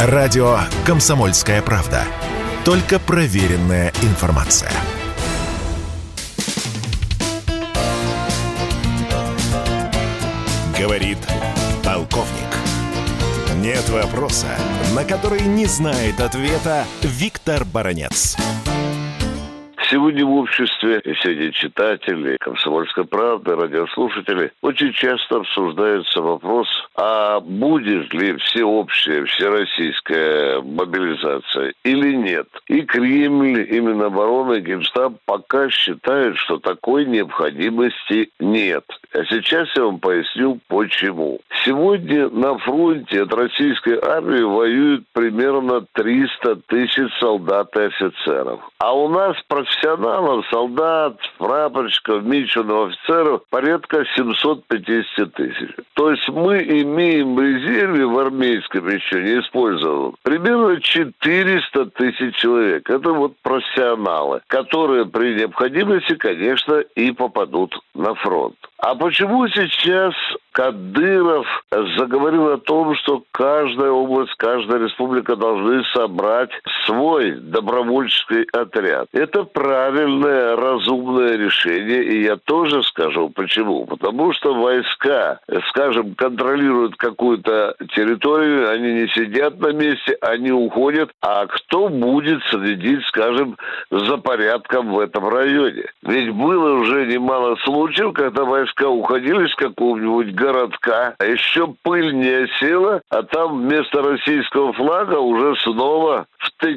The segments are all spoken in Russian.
Радио «Комсомольская правда». Только проверенная информация. Говорит полковник. Нет вопроса, на который не знает ответа Виктор Баранец. Сегодня в обществе среди читателей, комсомольской правды, радиослушателей очень часто обсуждается вопрос, а будет ли всеобщая, всероссийская мобилизация или нет. И Кремль, и Минобороны, и Генштаб пока считают, что такой необходимости нет. А сейчас я вам поясню, почему. Сегодня на фронте от российской армии воюют примерно 300 тысяч солдат и офицеров. А у нас профессионалов, солдат, прапорщиков, миченых офицеров порядка 750 тысяч. То есть мы имеем в резерве в армейском еще не использованном примерно 400 тысяч человек. Это вот профессионалы, которые при необходимости, конечно, и попадут на фронт. А почему сейчас Кадыров заговорил о том, что каждая область, каждая республика должны собрать свой добровольческий отряд. Это правильное, разумное решение, и я тоже скажу почему. Потому что войска, скажем, контролируют какую-то территорию, они не сидят на месте, они уходят, а кто будет следить, скажем, за порядком в этом районе? Ведь было уже немало случаев, когда войска уходили с какого-нибудь городка, а еще пыль не осела, а там вместо российского флага уже снова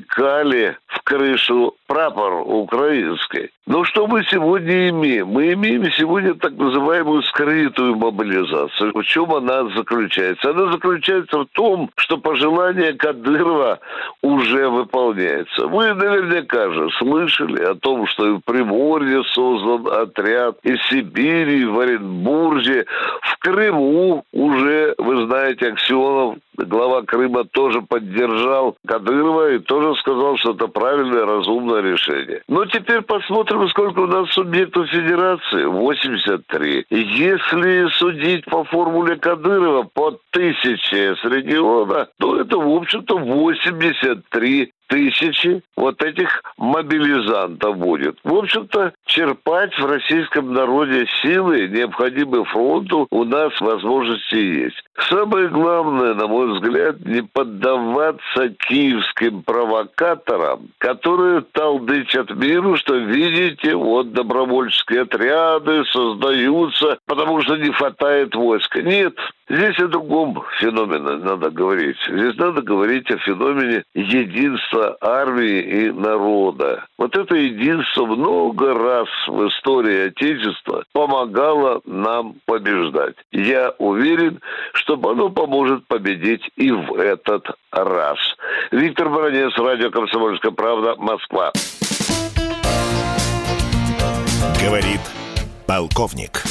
втыкали в крышу прапор украинский. Но что мы сегодня имеем? Мы имеем сегодня так называемую скрытую мобилизацию. В чем она заключается? Она заключается в том, что пожелание Кадырова уже выполняется. Вы наверняка же слышали о том, что в Приморье создан отряд, и в Сибири, и в Оренбурге, в Крыму уже, вы знаете, Аксенов глава Крыма тоже поддержал Кадырова и тоже сказал, что это правильное, разумное решение. Но теперь посмотрим, сколько у нас субъектов федерации. 83. Если судить по формуле Кадырова по тысяче с региона, то это, в общем-то, 83 тысячи вот этих мобилизантов будет. В общем-то, черпать в российском народе силы, необходимые фронту, у нас возможности есть. Самое главное, на мой взгляд, не поддаваться киевским провокаторам, которые толдычат миру, что, видите, вот добровольческие отряды создаются, потому что не хватает войска. Нет, Здесь о другом феномене надо говорить. Здесь надо говорить о феномене единства армии и народа. Вот это единство много раз в истории Отечества помогало нам побеждать. Я уверен, что оно поможет победить и в этот раз. Виктор Баранец, радио «Комсомольская правда», Москва. Говорит полковник.